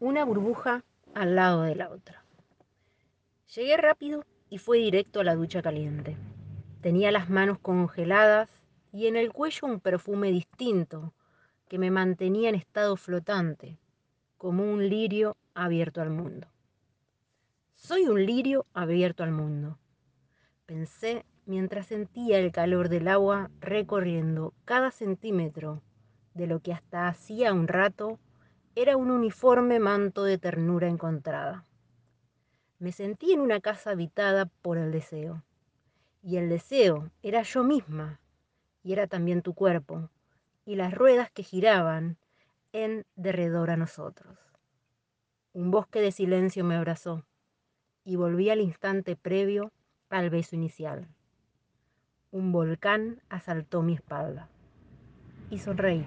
una burbuja al lado de la otra. Llegué rápido y fue directo a la ducha caliente. Tenía las manos congeladas y en el cuello un perfume distinto que me mantenía en estado flotante, como un lirio abierto al mundo. Soy un lirio abierto al mundo, pensé mientras sentía el calor del agua recorriendo cada centímetro de lo que hasta hacía un rato era un uniforme manto de ternura encontrada. Me sentí en una casa habitada por el deseo, y el deseo era yo misma, y era también tu cuerpo, y las ruedas que giraban en derredor a nosotros. Un bosque de silencio me abrazó, y volví al instante previo al beso inicial. Un volcán asaltó mi espalda, y sonreí.